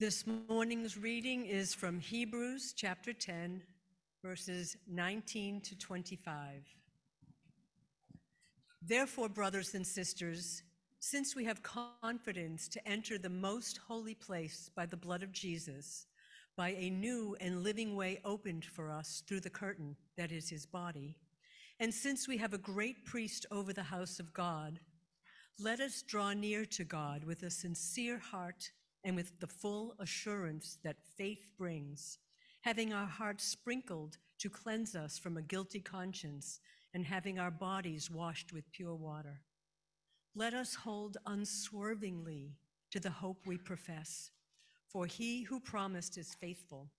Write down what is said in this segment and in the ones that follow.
This morning's reading is from Hebrews chapter 10, verses 19 to 25. Therefore, brothers and sisters, since we have confidence to enter the most holy place by the blood of Jesus, by a new and living way opened for us through the curtain that is his body, and since we have a great priest over the house of God, let us draw near to God with a sincere heart and with the full assurance that faith brings, having our hearts sprinkled to cleanse us from a guilty conscience and having our bodies washed with pure water. Let us hold unswervingly to the hope we profess, for he who promised is faithful.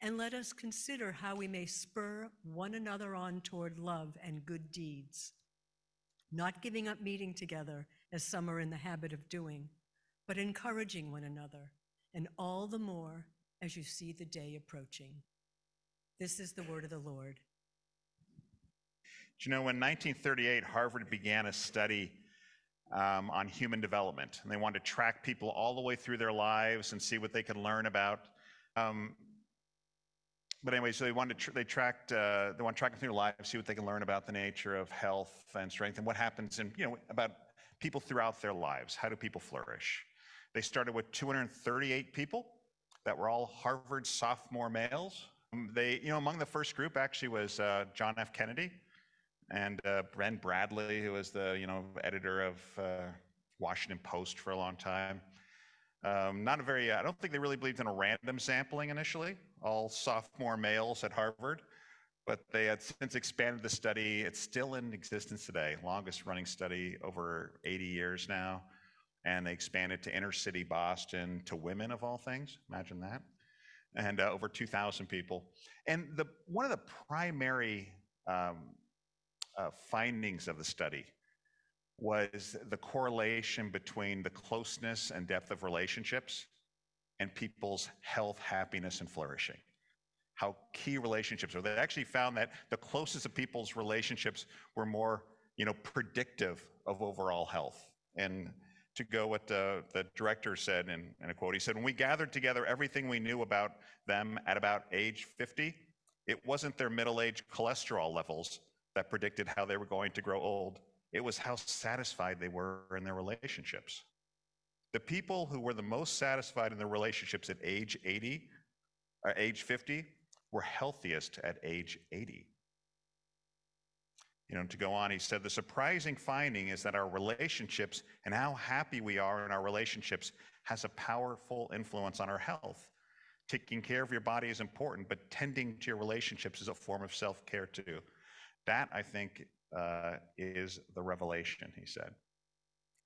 And let us consider how we may spur one another on toward love and good deeds, not giving up meeting together as some are in the habit of doing, but encouraging one another, and all the more as you see the day approaching. This is the word of the Lord. Do you know, in 1938, Harvard began a study um, on human development, and they wanted to track people all the way through their lives and see what they could learn about. Um, but anyway, so they wanted to tr- they tracked uh, they want to track them through their lives, see what they can learn about the nature of health and strength, and what happens in you know about people throughout their lives. How do people flourish? They started with 238 people that were all Harvard sophomore males. Um, They, you know, among the first group actually was uh, John F. Kennedy and uh, Ben Bradlee, who was the, you know, editor of uh, Washington Post for a long time. Um, not a very, I don't think they really believed in a random sampling initially, all sophomore males at Harvard, but they had since expanded the study. It's still in existence today, longest running study over 80 years now. And they expanded to inner city Boston to women of all things. Imagine that. And uh, over 2,000 people. And the, one of the primary um, uh, findings of the study was the correlation between the closeness and depth of relationships and people's health, happiness, and flourishing. How key relationships are. They actually found that the closest of people's relationships were more, you know, predictive of overall health. And to go what the, the director said in, in a quote, he said, when we gathered together everything we knew about them at about age 50, it wasn't their middle-aged cholesterol levels that predicted how they were going to grow old. It was how satisfied they were in their relationships. The people who were the most satisfied in their relationships at age 80 or age 50 were healthiest at age 80. You know, to go on, he said, the surprising finding is that our relationships and how happy we are in our relationships has a powerful influence on our health. Taking care of your body is important, but tending to your relationships is a form of self care too. That, I think, uh, is the revelation, he said.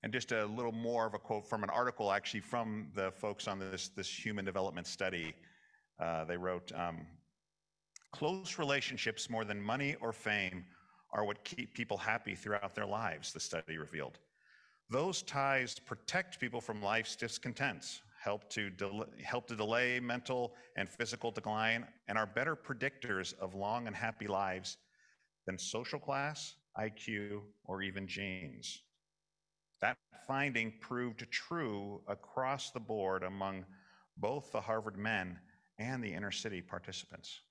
And just a little more of a quote from an article actually from the folks on this, this human development study. Uh, they wrote, um, close relationships more than money or fame are what keep people happy throughout their lives, the study revealed. Those ties protect people from life's discontents, help to, help to delay mental and physical decline, and are better predictors of long and happy lives than social class, IQ, or even genes. That finding proved true across the board among both the Harvard men and the inner city participants.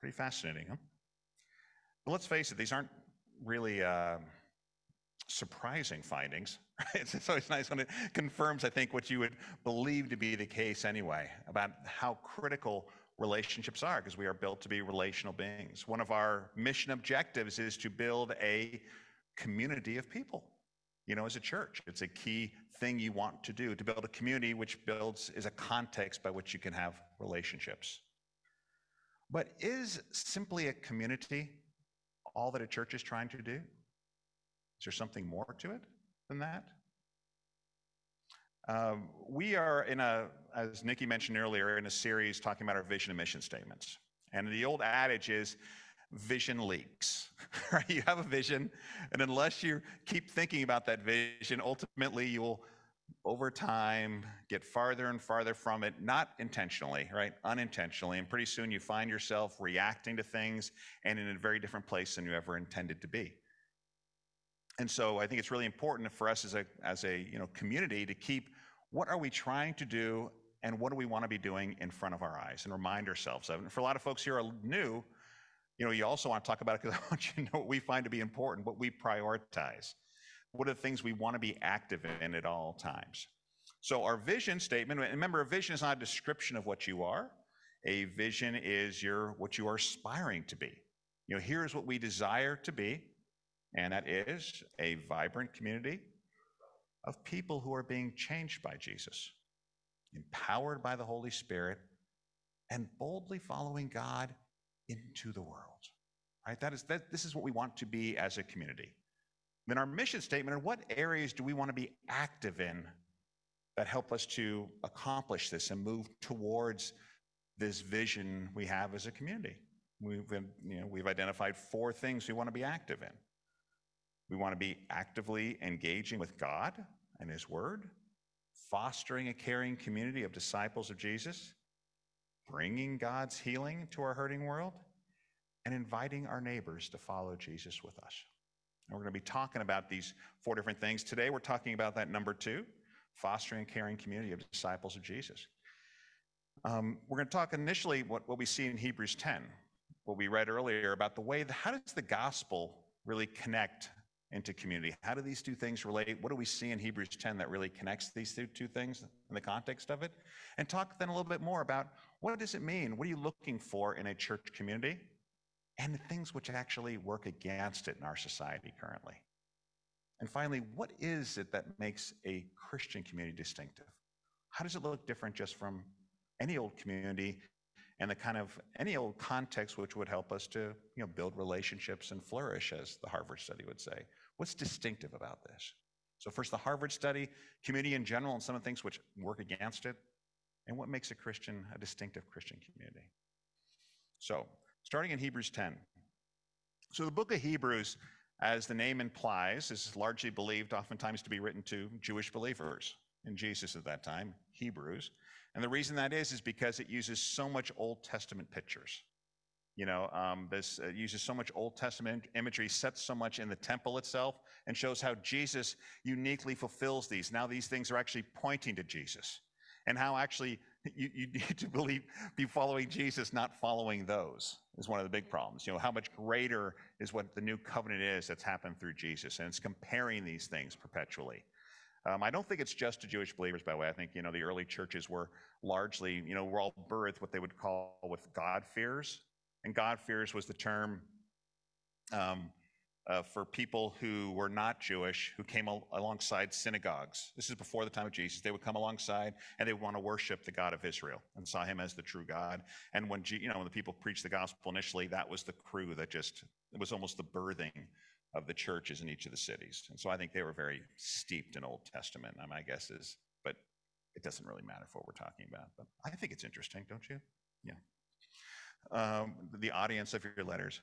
Pretty fascinating, huh? Let's face it, these aren't really uh, surprising findings. Right? It's always nice when it confirms, I think, what you would believe to be the case anyway about how critical relationships are, because we are built to be relational beings. One of our mission objectives is to build a community of people. You know, as a church, it's a key thing you want to do to build a community which builds is a context by which you can have relationships. But is simply a community all that a church is trying to do? Is there something more to it than that? Um, we are in a, as Nikki mentioned earlier, in a series talking about our vision and mission statements. And the old adage is vision leaks, right? You have a vision, and unless you keep thinking about that vision, ultimately you will, over time, get farther and farther from it, not intentionally, right? Unintentionally. And pretty soon you find yourself reacting to things and in a very different place than you ever intended to be. And so I think it's really important for us as a, as a you know, community to keep what are we trying to do and what do we want to be doing in front of our eyes and remind ourselves of. And for a lot of folks here are new, you know, you also want to talk about it because I want you to know what we find to be important, what we prioritize. What are the things we want to be active in at all times? So our vision statement, remember, a vision is not a description of what you are. A vision is your what you are aspiring to be. You know, here's what we desire to be, and that is a vibrant community of people who are being changed by Jesus, empowered by the Holy Spirit, and boldly following God into the world. Right? That is that this is what we want to be as a community. Then our mission statement, and what areas do we want to be active in that help us to accomplish this and move towards this vision we have as a community. We've, been, you know, we've identified four things we want to be active in. We want to be actively engaging with God and His Word, fostering a caring community of disciples of Jesus, bringing God's healing to our hurting world, and inviting our neighbors to follow Jesus with us. And we're going to be talking about these four different things. Today, we're talking about that number two fostering a caring community of disciples of Jesus. Um, we're going to talk initially what, what we see in Hebrews 10, what we read earlier about the way, how does the gospel really connect into community? How do these two things relate? What do we see in Hebrews 10 that really connects these two, two things in the context of it? And talk then a little bit more about what does it mean? What are you looking for in a church community? And the things which actually work against it in our society currently. And finally, what is it that makes a Christian community distinctive? How does it look different just from any old community and the kind of any old context which would help us to you know build relationships and flourish as the harvard study would say what's distinctive about this so first the harvard study community in general and some of the things which work against it and what makes a christian a distinctive christian community so starting in hebrews 10 so the book of hebrews as the name implies is largely believed oftentimes to be written to jewish believers in jesus at that time hebrews and the reason that is, is because it uses so much Old Testament pictures. You know, um, this uh, uses so much Old Testament imagery, sets so much in the temple itself, and shows how Jesus uniquely fulfills these. Now, these things are actually pointing to Jesus, and how actually you, you need to believe, be following Jesus, not following those, is one of the big problems. You know, how much greater is what the new covenant is that's happened through Jesus, and it's comparing these things perpetually. Um, I don't think it's just to Jewish believers, by the way. I think, you know, the early churches were largely, you know, were all birthed what they would call with God fears. And God fears was the term um, uh, for people who were not Jewish, who came al- alongside synagogues. This is before the time of Jesus. They would come alongside and they would want to worship the God of Israel and saw him as the true God. And when, you know, when the people preached the gospel initially, that was the crew that just, it was almost the birthing of the churches in each of the cities. And so I think they were very steeped in Old Testament, my guess is, but it doesn't really matter for what we're talking about. But I think it's interesting, don't you? Yeah. Um, the audience of your letters.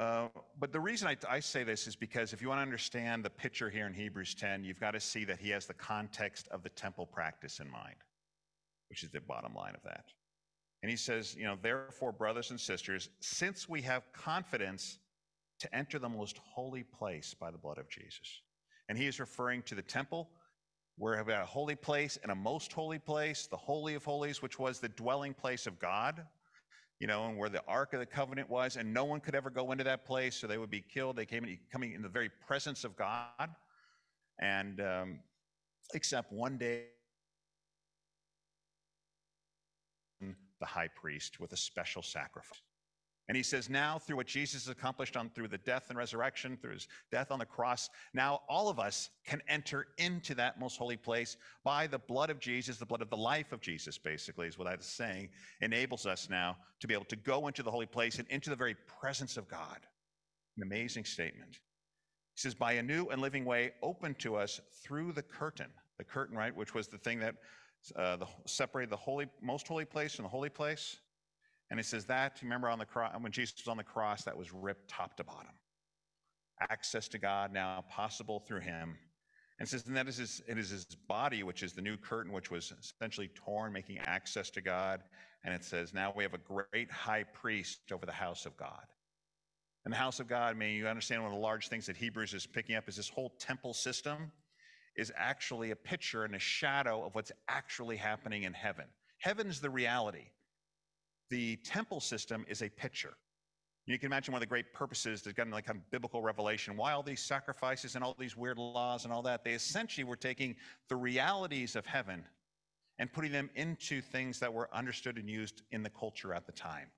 Uh, but the reason I, I, say this is because if you want to understand the picture here in Hebrews 10, you've got to see that he has the context of the temple practice in mind, which is the bottom line of that. And he says, you know, therefore, brothers and sisters, since we have confidence to enter the most holy place by the blood of Jesus. And he is referring to the temple, where we have a holy place and a most holy place, the Holy of Holies, which was the dwelling place of God, you know, and where the Ark of the Covenant was, and no one could ever go into that place, so they would be killed. They came in, coming in the very presence of God, and um, except one day, the high priest with a special sacrifice. And he says, now through what Jesus accomplished on through the death and resurrection, through his death on the cross, now all of us can enter into that most holy place by the blood of Jesus, the blood of the life of Jesus, basically, is what I was saying, enables us now to be able to go into the holy place and into the very presence of God. An amazing statement. He says, by a new and living way open to us through the curtain. The curtain, right, which was the thing that uh, the, separated the holy, most holy place from the holy place. And it says that, remember on the cross, when Jesus was on the cross, that was ripped top to bottom. Access to God now possible through him. And it says, and that is his, it is his body, which is the new curtain, which was essentially torn, making access to God. And it says, now we have a great high priest over the house of God. And the house of God, I mean, you understand one of the large things that Hebrews is picking up is this whole temple system. is actually a picture and a shadow of what's actually happening in heaven. Heaven's the reality. The temple system is a picture. You can imagine one of the great purposes that got like kind of biblical revelation. Why all these sacrifices and all these weird laws and all that? They essentially were taking the realities of heaven and putting them into things that were understood and used in the culture at the time.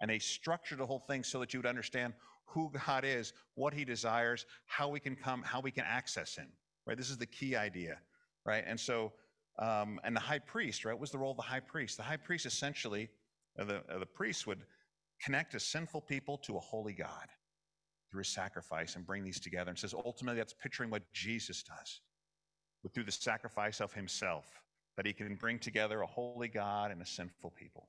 And they structured the whole thing so that you would understand who God is, what he desires, how we can come, how we can access him. Right? This is the key idea. Right? And so, um, and the high priest, right? What was the role of the high priest? The high priest essentially, the, uh, the priest would connect a sinful people to a holy God through his sacrifice and bring these together. And says ultimately that's picturing what Jesus does but through the sacrifice of himself, that he can bring together a holy God and a sinful people.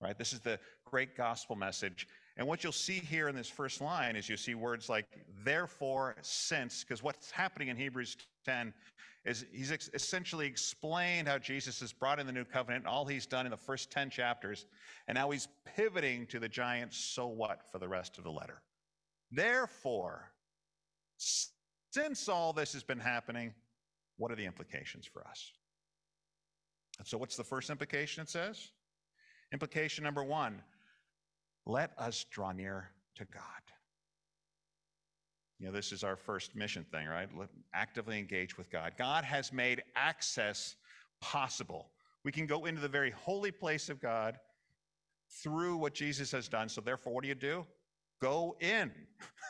Right? This is the great gospel message. And what you'll see here in this first line is you see words like therefore, since, because what's happening in Hebrews 10 is he's ex- essentially explained how Jesus has brought in the new covenant, all he's done in the first 10 chapters, and now he's pivoting to the giant so what for the rest of the letter. Therefore, since all this has been happening, what are the implications for us? And so, what's the first implication it says? Implication number one let us draw near to God. You know, this is our first mission thing, right? Actively engage with God. God has made access possible. We can go into the very holy place of God through what Jesus has done. So, therefore, what do you do? Go in.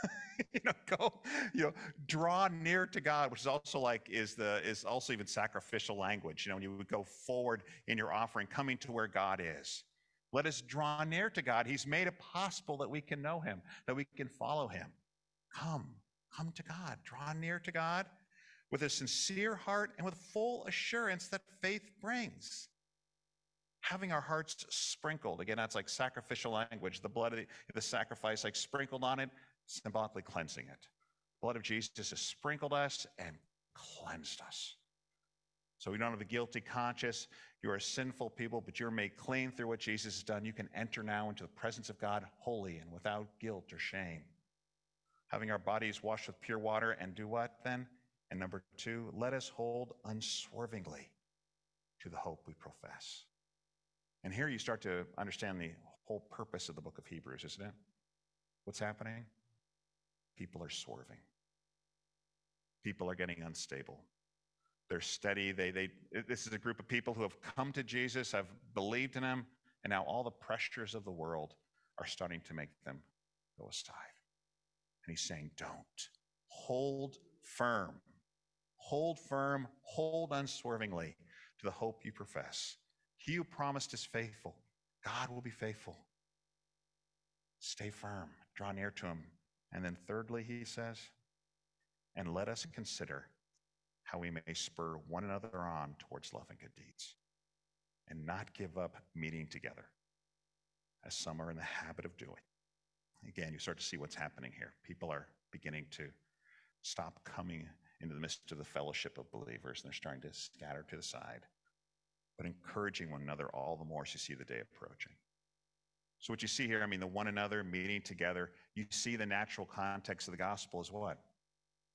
you know, go, you know, draw near to God, which is also like is the is also even sacrificial language. You know, when you would go forward in your offering, coming to where God is. Let us draw near to God. He's made it possible that we can know him, that we can follow him. Come, come to God. Draw near to God with a sincere heart and with full assurance that faith brings. Having our hearts sprinkled. Again, that's like sacrificial language. The blood of the, the sacrifice, like sprinkled on it, symbolically cleansing it. The blood of Jesus has sprinkled us and cleansed us. So we don't have a guilty conscience. You are sinful people, but you're made clean through what Jesus has done. You can enter now into the presence of God holy and without guilt or shame. Having our bodies washed with pure water, and do what then? And number two, let us hold unswervingly to the hope we profess. And here you start to understand the whole purpose of the book of Hebrews, isn't it? What's happening? People are swerving. People are getting unstable. They're steady. They, they, this is a group of people who have come to Jesus, have believed in him, and now all the pressures of the world are starting to make them go aside. And he's saying, Don't. Hold firm. Hold firm. Hold unswervingly to the hope you profess. He who promised is faithful. God will be faithful. Stay firm. Draw near to him. And then, thirdly, he says, and let us consider how we may spur one another on towards love and good deeds and not give up meeting together as some are in the habit of doing. Again, you start to see what's happening here. People are beginning to stop coming into the midst of the fellowship of believers and they're starting to scatter to the side, but encouraging one another all the more as you see the day approaching. So, what you see here, I mean, the one another meeting together, you see the natural context of the gospel is what?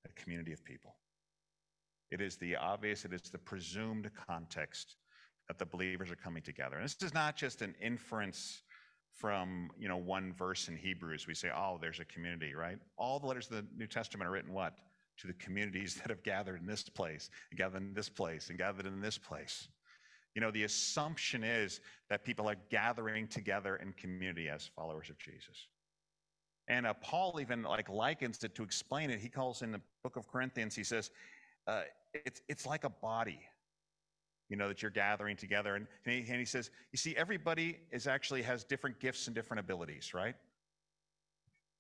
A community of people. It is the obvious, it is the presumed context that the believers are coming together. And this is not just an inference from you know one verse in Hebrews. We say, oh, there's a community, right? All the letters of the New Testament are written what? To the communities that have gathered in this place, and gathered in this place, and gathered in this place. You know, the assumption is that people are gathering together in community as followers of Jesus. And uh, Paul even like likens it to explain it. He calls in the book of Corinthians, he says, uh, it's, it's like a body, you know, that you're gathering together. And, and, he, and he says, you see, everybody is actually has different gifts and different abilities, right?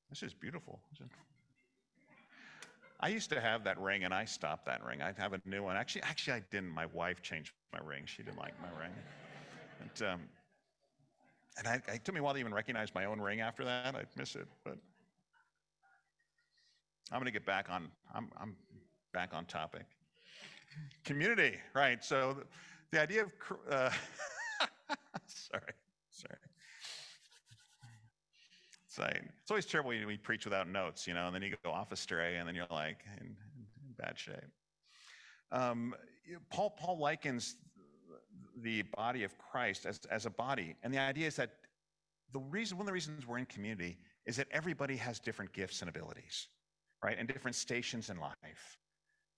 This is beautiful. I used to have that ring and I stopped that ring. I'd have a new one. Actually, actually, I didn't. My wife changed my ring. She didn't like my ring. And, um, and I, it took me a while to even recognize my own ring after that. I'd miss it, but I'm going to get back on. I'm, I'm back on topic. Community, right? So the idea of uh, sorry, sorry. It's, like, it's always terrible when we preach without notes, you know, and then you go off astray, and then you're like in, in bad shape. um, Paul, Paul likens the body of Christ as, as a body. And the idea is that the reason, one of the reasons we're in community is that everybody has different gifts and abilities, right? And different stations in life.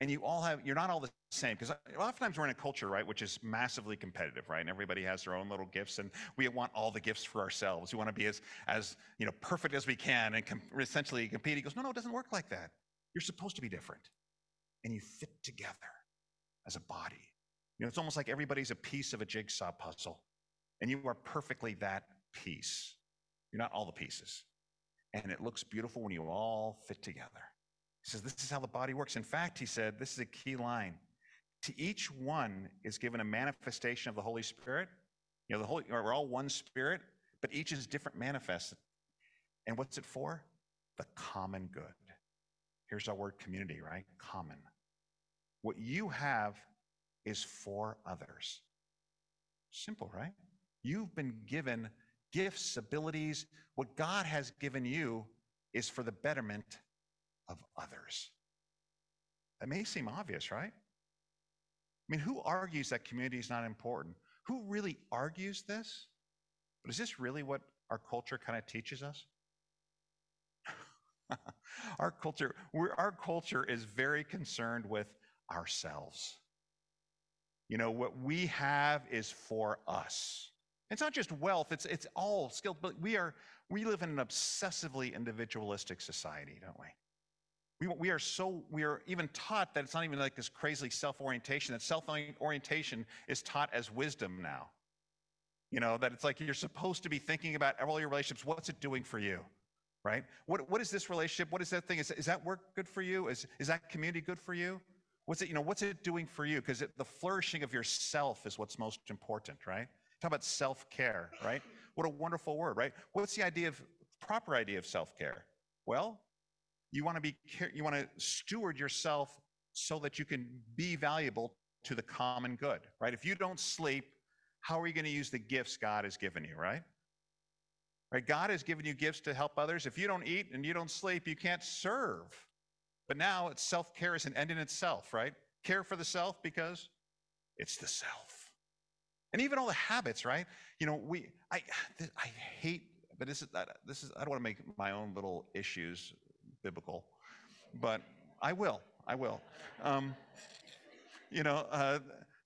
And you all have, you're not all the same. Because uh, oftentimes we're in a culture, right, which is massively competitive, right? And everybody has their own little gifts, and we want all the gifts for ourselves. We want to be as, as you know, perfect as we can and com- essentially compete. He goes, no, no, it doesn't work like that. You're supposed to be different. And you fit together as a body. You know, it's almost like everybody's a piece of a jigsaw puzzle, and you are perfectly that piece. You're not all the pieces. And it looks beautiful when you all fit together. He says, This is how the body works. In fact, he said, this is a key line. To each one is given a manifestation of the Holy Spirit. You know, the Holy, we're all one spirit, but each is different manifest. And what's it for? The common good. Here's our word community, right? Common. What you have is for others. Simple, right? You've been given gifts, abilities. What God has given you is for the betterment of others. That may seem obvious, right? I mean, who argues that community is not important? Who really argues this? But is this really what our culture kind of teaches us? our culture, our culture is very concerned with ourselves. You know, what we have is for us. It's not just wealth, it's, it's all skill, but we are, we live in an obsessively individualistic society, don't we? We, we are so, we are even taught that it's not even like this crazy self orientation, that self orientation is taught as wisdom now. You know, that it's like you're supposed to be thinking about all your relationships. What's it doing for you? Right? What, what is this relationship? What is that thing? Is, is that work good for you? Is, is that community good for you? What's it, you know, what's it doing for you? Because the flourishing of yourself is what's most important, right? Talk about self-care, right? What a wonderful word, right? What's the idea of proper idea of self-care? Well, you want to be you want to steward yourself so that you can be valuable to the common good, right? If you don't sleep, how are you going to use the gifts God has given you, right? Right? God has given you gifts to help others. If you don't eat and you don't sleep, you can't serve. But now it's self care is an end in itself, right? Care for the self because it's the self. And even all the habits, right? You know, we, I, I hate, but this is, this is, I don't want to make my own little issues biblical, but I will, I will. Um, you know, uh,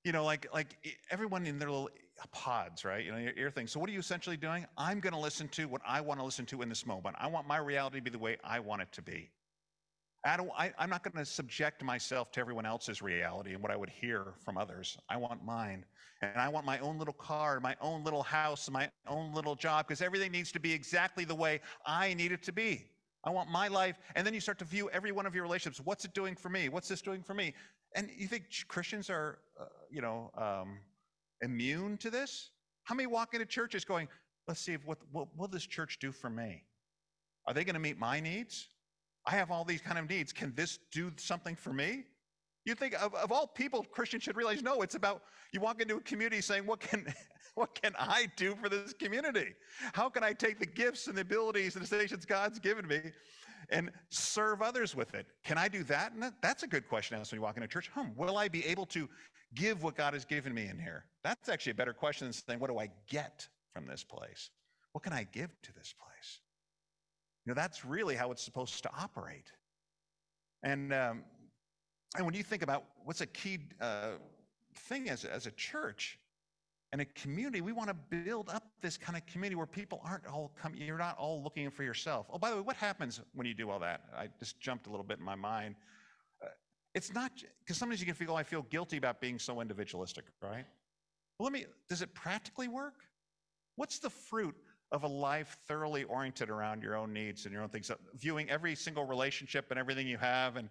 you know, like, like everyone in their little pods, right? You know, your ear thing. So what are you essentially doing? I'm going to listen to what I want to listen to in this moment. I want my reality to be the way I want it to be. I don't, I, I'm not going to subject myself to everyone else's reality and what I would hear from others. I want mine. And I want my own little car, my own little house, my own little job, because everything needs to be exactly the way I need it to be. I want my life. And then you start to view every one of your relationships. What's it doing for me? What's this doing for me? And you think Christians are, uh, you know, um, immune to this? How many walk into churches going, let's see, if what, what will this church do for me? Are they going to meet my needs? I have all these kind of needs. Can this do something for me? You think of, of all people, Christians should realize no, it's about you walk into a community saying, What can what can I do for this community? How can I take the gifts and the abilities and the stations God's given me and serve others with it? Can I do that? And that, that's a good question to ask when you walk into church. Hmm, will I be able to give what God has given me in here? That's actually a better question than saying, What do I get from this place? What can I give to this place? You know, that's really how it's supposed to operate. And, um, and when you think about what's a key uh, thing as, as a church and a community, we want to build up this kind of community where people aren't all coming, you're not all looking for yourself. Oh, by the way, what happens when you do all that? I just jumped a little bit in my mind. Uh, it's not, because sometimes you can feel, oh, I feel guilty about being so individualistic, right? Well, let me, does it practically work? What's the fruit of a life thoroughly oriented around your own needs and your own things, viewing every single relationship and everything you have, and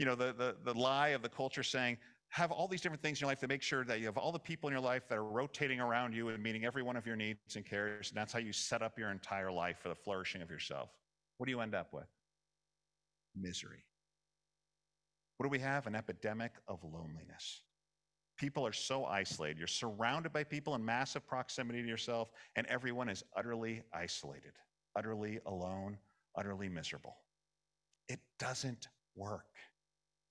you know the, the the lie of the culture saying have all these different things in your life to make sure that you have all the people in your life that are rotating around you and meeting every one of your needs and cares, and that's how you set up your entire life for the flourishing of yourself. What do you end up with? Misery. What do we have? An epidemic of loneliness. People are so isolated. You're surrounded by people in massive proximity to yourself, and everyone is utterly isolated, utterly alone, utterly miserable. It doesn't work.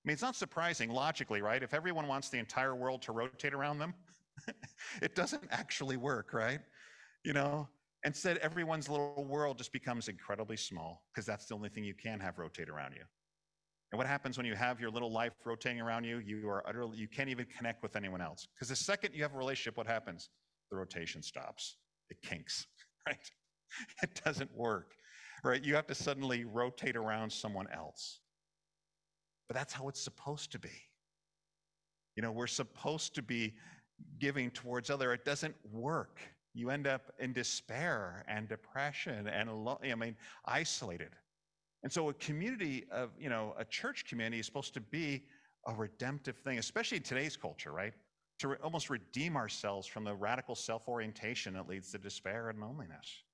Mean, it's not surprising logically, right? If everyone wants the entire world to rotate around them, it doesn't actually work, right? You know, instead, everyone's little world just becomes incredibly small because that's the only thing you can have rotate around you. And what happens when you have your little life rotating around you? You are utterly, you can't even connect with anyone else. Because the second you have a relationship, what happens? The rotation stops. It kinks, right? It doesn't work, right? You have to suddenly rotate around someone else. But that's how it's supposed to be. You know, we're supposed to be giving towards other. It doesn't work. You end up in despair and depression and I mean isolated. And so a community of, you know, a church community is supposed to be a redemptive thing, especially in today's culture, right? To re- almost redeem ourselves from the radical self-orientation that leads to despair and loneliness.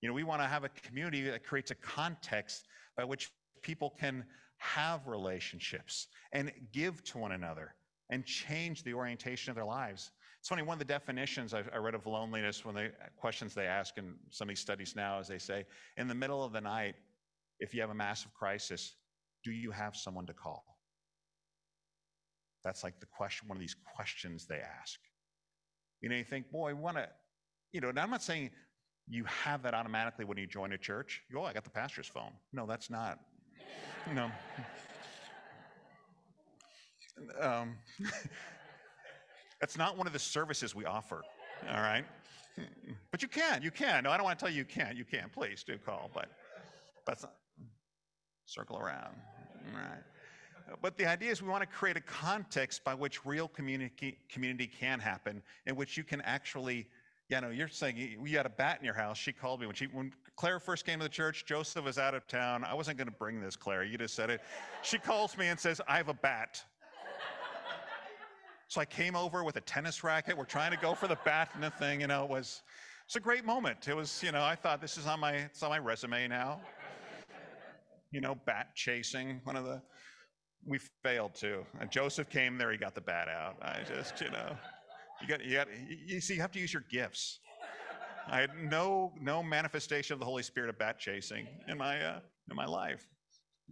You know, we want to have a community that creates a context by which people can have relationships and give to one another and change the orientation of their lives. It's funny, one of the definitions I, read of loneliness, one of the questions they ask in some of these studies now is they say, in the middle of the night, if you have a massive crisis, do you have someone to call? That's like the question, one of these questions they ask. You know, you think, boy, I want to, you know, and I'm not saying you have that automatically when you join a church. You, oh, I got the pastor's phone. No, that's not. No. um, that's not one of the services we offer. All right. But you can, you can. No, I don't want to tell you you can't. You can. Please do call, but but circle around. All right. But the idea is we want to create a context by which real community, community can happen, in which you can actually, you know, you're saying you had a bat in your house. She called me when she, when Claire first came to the church, Joseph was out of town. I wasn't going to bring this, Claire. You just said it. She calls me and says, I have a bat. So I came over with a tennis racket. We're trying to go for the bat and the thing, you know, it was, it's a great moment. It was, you know, I thought this is on my, it's on my resume now you know, bat chasing, one of the, we failed too. And Joseph came there, he got the bat out. I just, you know, you got, you got, you see, you have to use your gifts. I had no, no manifestation of the Holy Spirit of bat chasing in my, uh, in my life.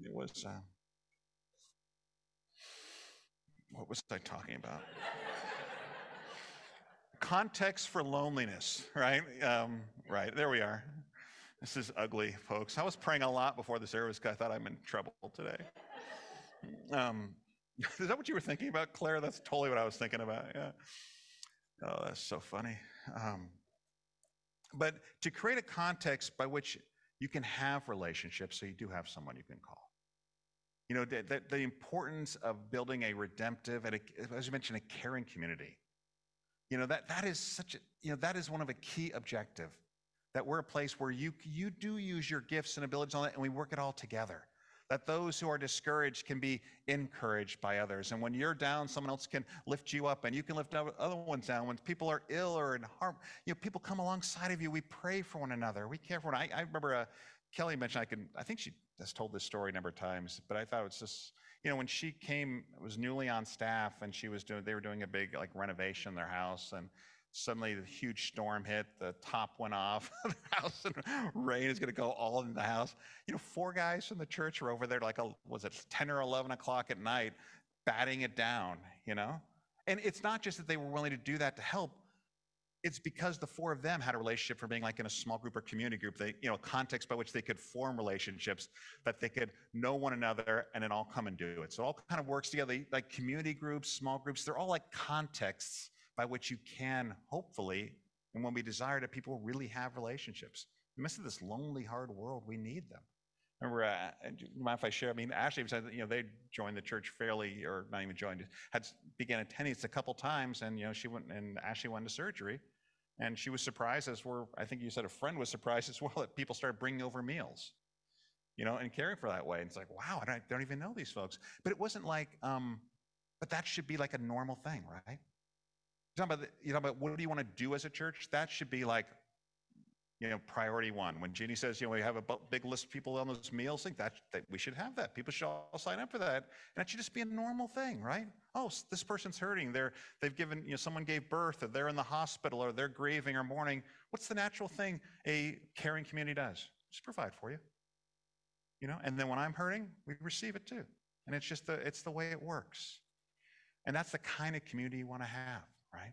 It was, uh, what was I talking about? Context for loneliness, right? Um, right, there we are. This is ugly, folks. I was praying a lot before the service because I thought I'm in trouble today. Um, is that what you were thinking about, Claire? That's totally what I was thinking about. Yeah. Oh, that's so funny. Um, but to create a context by which you can have relationships, so you do have someone you can call. You know, the, the, the importance of building a redemptive and, a, as you mentioned, a caring community. You know, that, that is such a, you know, that is one of a key objective that we're a place where you, you do use your gifts and abilities on it and we work it all together. That those who are discouraged can be encouraged by others. And when you're down, someone else can lift you up and you can lift other ones down. When people are ill or in harm, you know, people come alongside of you. We pray for one another. We care for one. I, I remember uh, Kelly mentioned, I can, I think she has told this story a number of times, but I thought it was just, you know, when she came, was newly on staff and she was doing, they were doing a big like renovation in their house and Suddenly, the huge storm hit. The top went off the house, and rain is going to go all in the house. You know, four guys from the church were over there, like, a, was it 10 or 11 o'clock at night, batting it down, you know? And it's not just that they were willing to do that to help. It's because the four of them had a relationship from being like in a small group or community group, they, you know, context by which they could form relationships, that they could know one another and then all come and do it. So it all kind of works together. Like community groups, small groups, they're all like contexts by which you can hopefully, and when we desire that people really have relationships. In the midst of this lonely, hard world, we need them. Remember, uh, do you mind if I share? I mean, Ashley said you know, they joined the church fairly, or not even joined, had began attending it a couple times, and, you know, she went, and Ashley went to surgery. And she was surprised, as were, I think you said a friend was surprised as well, that people started bringing over meals, you know, and caring for that way. And it's like, wow, I don't, I don't even know these folks. But it wasn't like, um, but that should be like a normal thing, right? You talking about, you talking about what do you want to do as a church? That should be like, you know, priority one. When Jeannie says, you know, we have a big list of people on those meals, think that, that we should have that. People should all sign up for that. And that should just be a normal thing, right? Oh, this person's hurting. They're, they've given, you know, someone gave birth or they're in the hospital or they're grieving or mourning. What's the natural thing a caring community does? Just provide for you. You know, and then when I'm hurting, we receive it too. And it's just the, it's the way it works. And that's the kind of community you want to have, right?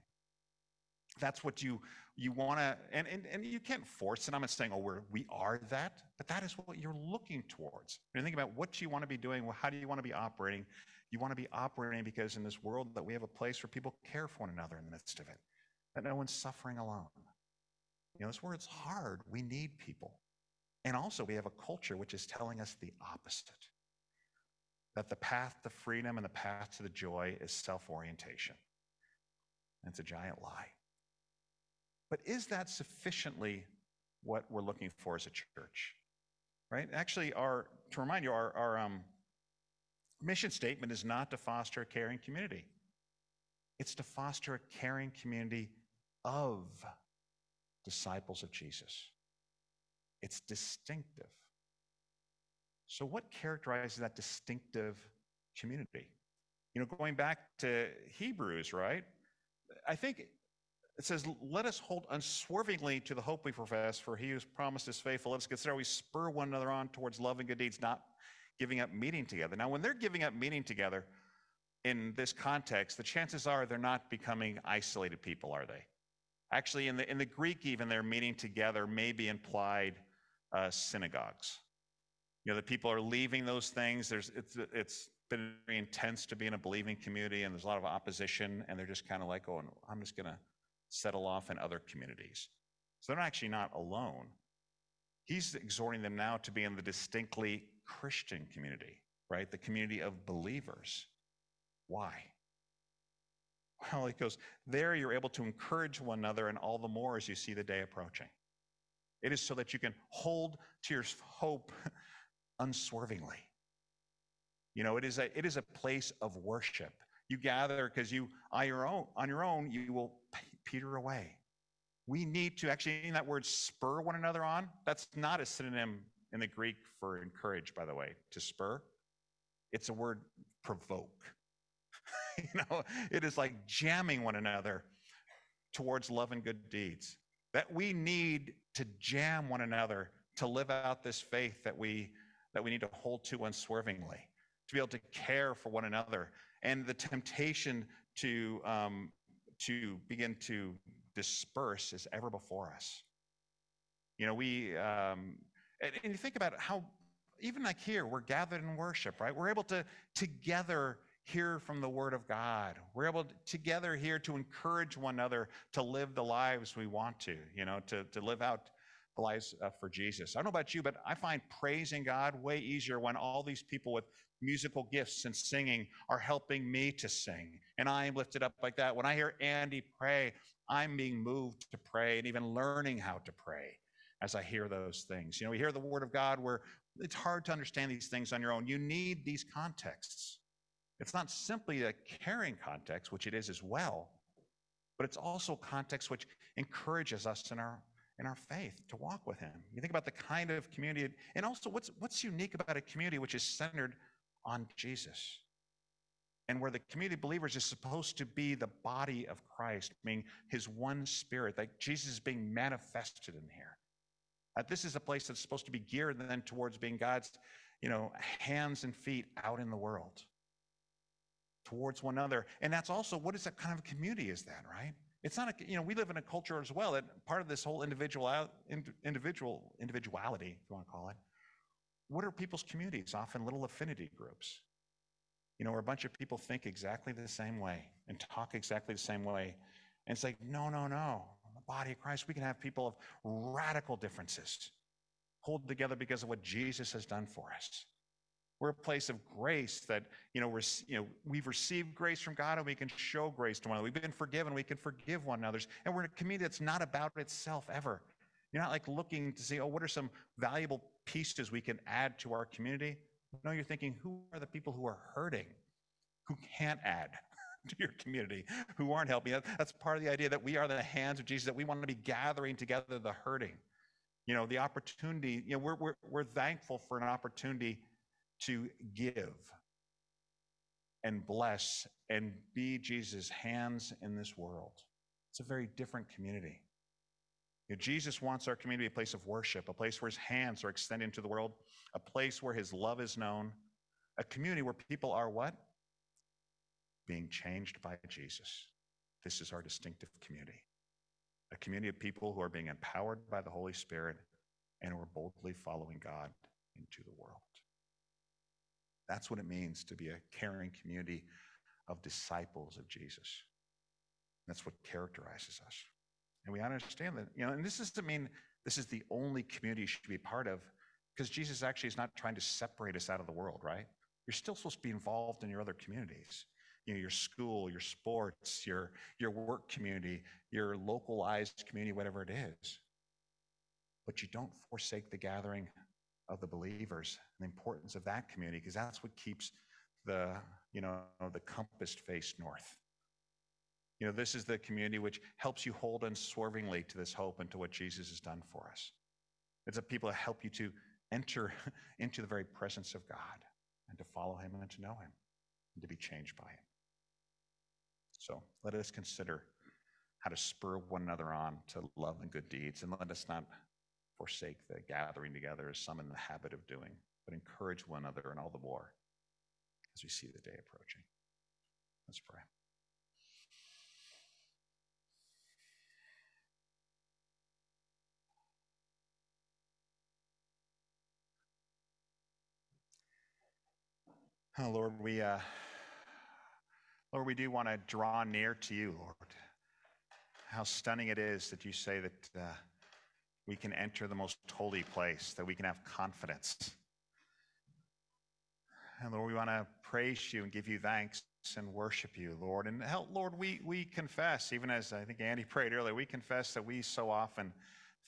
That's what you you want to, and, and and you can't force it. I'm not saying, oh, we're we are that, but that is what you're looking towards. You think about what you want to be doing, well, how do you want to be operating? You want to be operating because in this world that we have a place where people care for one another in the midst of it, that no one's suffering alone. You know, this world's hard. We need people. And also, we have a culture which is telling us the opposite that the path to freedom and the path to the joy is self orientation. It's a giant lie. But is that sufficiently what we're looking for as a church? Right? Actually, our to remind you, our, our um, mission statement is not to foster a caring community. It's to foster a caring community of disciples of Jesus. It's distinctive. So, what characterizes that distinctive community? You know, going back to Hebrews, right? I think it says, Let us hold unswervingly to the hope we profess, for he who's promised is faithful. Let us consider we spur one another on towards love and good deeds, not giving up meeting together. Now, when they're giving up meeting together in this context, the chances are they're not becoming isolated people, are they? Actually, in the, in the Greek, even their meeting together may be implied uh, synagogues. You know, the people are leaving those things. There's, it's, it's been very intense to be in a believing community, and there's a lot of opposition, and they're just kind of like, oh, I'm just going to settle off in other communities. So they're actually not alone. He's exhorting them now to be in the distinctly Christian community, right? The community of believers. Why? Well, he goes, there you're able to encourage one another, and all the more as you see the day approaching. It is so that you can hold to your hope unswervingly. You know, it is a it is a place of worship. You gather because you on your own on your own you will peter away. We need to actually in that word spur one another on. That's not a synonym in the Greek for encourage, by the way. To spur, it's a word provoke. you know, it is like jamming one another towards love and good deeds. That we need to jam one another to live out this faith that we that we need to hold to unswervingly, to be able to care for one another, and the temptation to um, to begin to disperse is ever before us. You know, we um, and, and you think about how even like here we're gathered in worship, right? We're able to together hear from the Word of God. We're able to, together here to encourage one another to live the lives we want to, you know, to, to live out lives uh, for Jesus. I don't know about you, but I find praising God way easier when all these people with musical gifts and singing are helping me to sing. And I am lifted up like that. When I hear Andy pray, I'm being moved to pray and even learning how to pray as I hear those things. You know, we hear the Word of God where it's hard to understand these things on your own. You need these contexts. It's not simply a caring context, which it is as well, but it's also context which encourages us in our in our faith to walk with him. You think about the kind of community and also what's what's unique about a community which is centered on Jesus. And where the community of believers is supposed to be the body of Christ, meaning his one spirit, like Jesus is being manifested in here. This is a place that's supposed to be geared then towards being God's, you know, hands and feet out in the world towards one another. And that's also what is that kind of community is that, right? It's not a, you know, we live in a culture as well that part of this whole individual, individual, individuality, if you want to call it. What are people's communities? Often little affinity groups. You know, where a bunch of people think exactly the same way and talk exactly the same way. And it's like, no, no, no. In the body of Christ, we can have people of radical differences hold together because of what Jesus has done for us. We're a place of grace that, you know, we're, you know, we've received grace from God and we can show grace to one another. We've been forgiven, we can forgive one another. And we're in a community that's not about itself ever. You're not like looking to see, oh, what are some valuable pieces we can add to our community? No, you're thinking, who are the people who are hurting, who can't add to your community, who aren't helping? That's part of the idea that we are the hands of Jesus, that we want to be gathering together the hurting. You know, the opportunity, you know, we're, we're, we're thankful for an opportunity to give and bless and be Jesus' hands in this world. It's a very different community. You know, Jesus wants our community a place of worship, a place where his hands are extended into the world, a place where his love is known, A community where people are what? Being changed by Jesus. This is our distinctive community. A community of people who are being empowered by the Holy Spirit and who are boldly following God into the world. That's what it means to be a caring community of disciples of Jesus. That's what characterizes us. And we understand that, you know, and this doesn't mean this is the only community you should be part of, because Jesus actually is not trying to separate us out of the world, right? You're still supposed to be involved in your other communities. You know, your school, your sports, your, your work community, your localized community, whatever it is. But you don't forsake the gathering of the believers and the importance of that community, because that's what keeps the, you know, the compass face north. You know, this is the community which helps you hold unswervingly to this hope and to what Jesus has done for us. It's a people that help you to enter into the very presence of God and to follow him and to know him and to be changed by him. So let us consider how to spur one another on to love and good deeds, and let us not forsake the gathering together as some in the habit of doing, but encourage one another and all the more as we see the day approaching. Let's pray. Oh, Lord, we, uh, Lord, we do want to draw near to you, Lord. How stunning it is that you say that uh, we can enter the most holy place, that we can have confidence. And Lord, we want to praise you and give you thanks and worship you, Lord. And help, Lord, we, we confess, even as I think Andy prayed earlier, we confess that we so often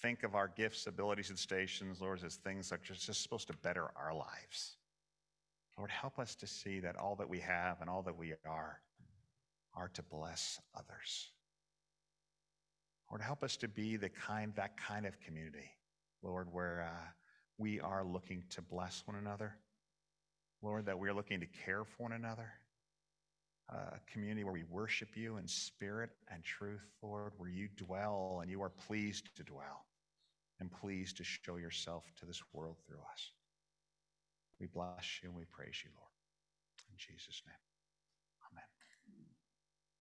think of our gifts, abilities, and stations, Lord, as things that are just supposed to better our lives. Lord, help us to see that all that we have and all that we are are to bless others. Lord, help us to be the kind, that kind of community, Lord, where uh, we are looking to bless one another. Lord, that we're looking to care for one another. Uh, a community where we worship you in spirit and truth, Lord, where you dwell and you are pleased to dwell and pleased to show yourself to this world through us. We bless you and we praise you, Lord. In Jesus' name.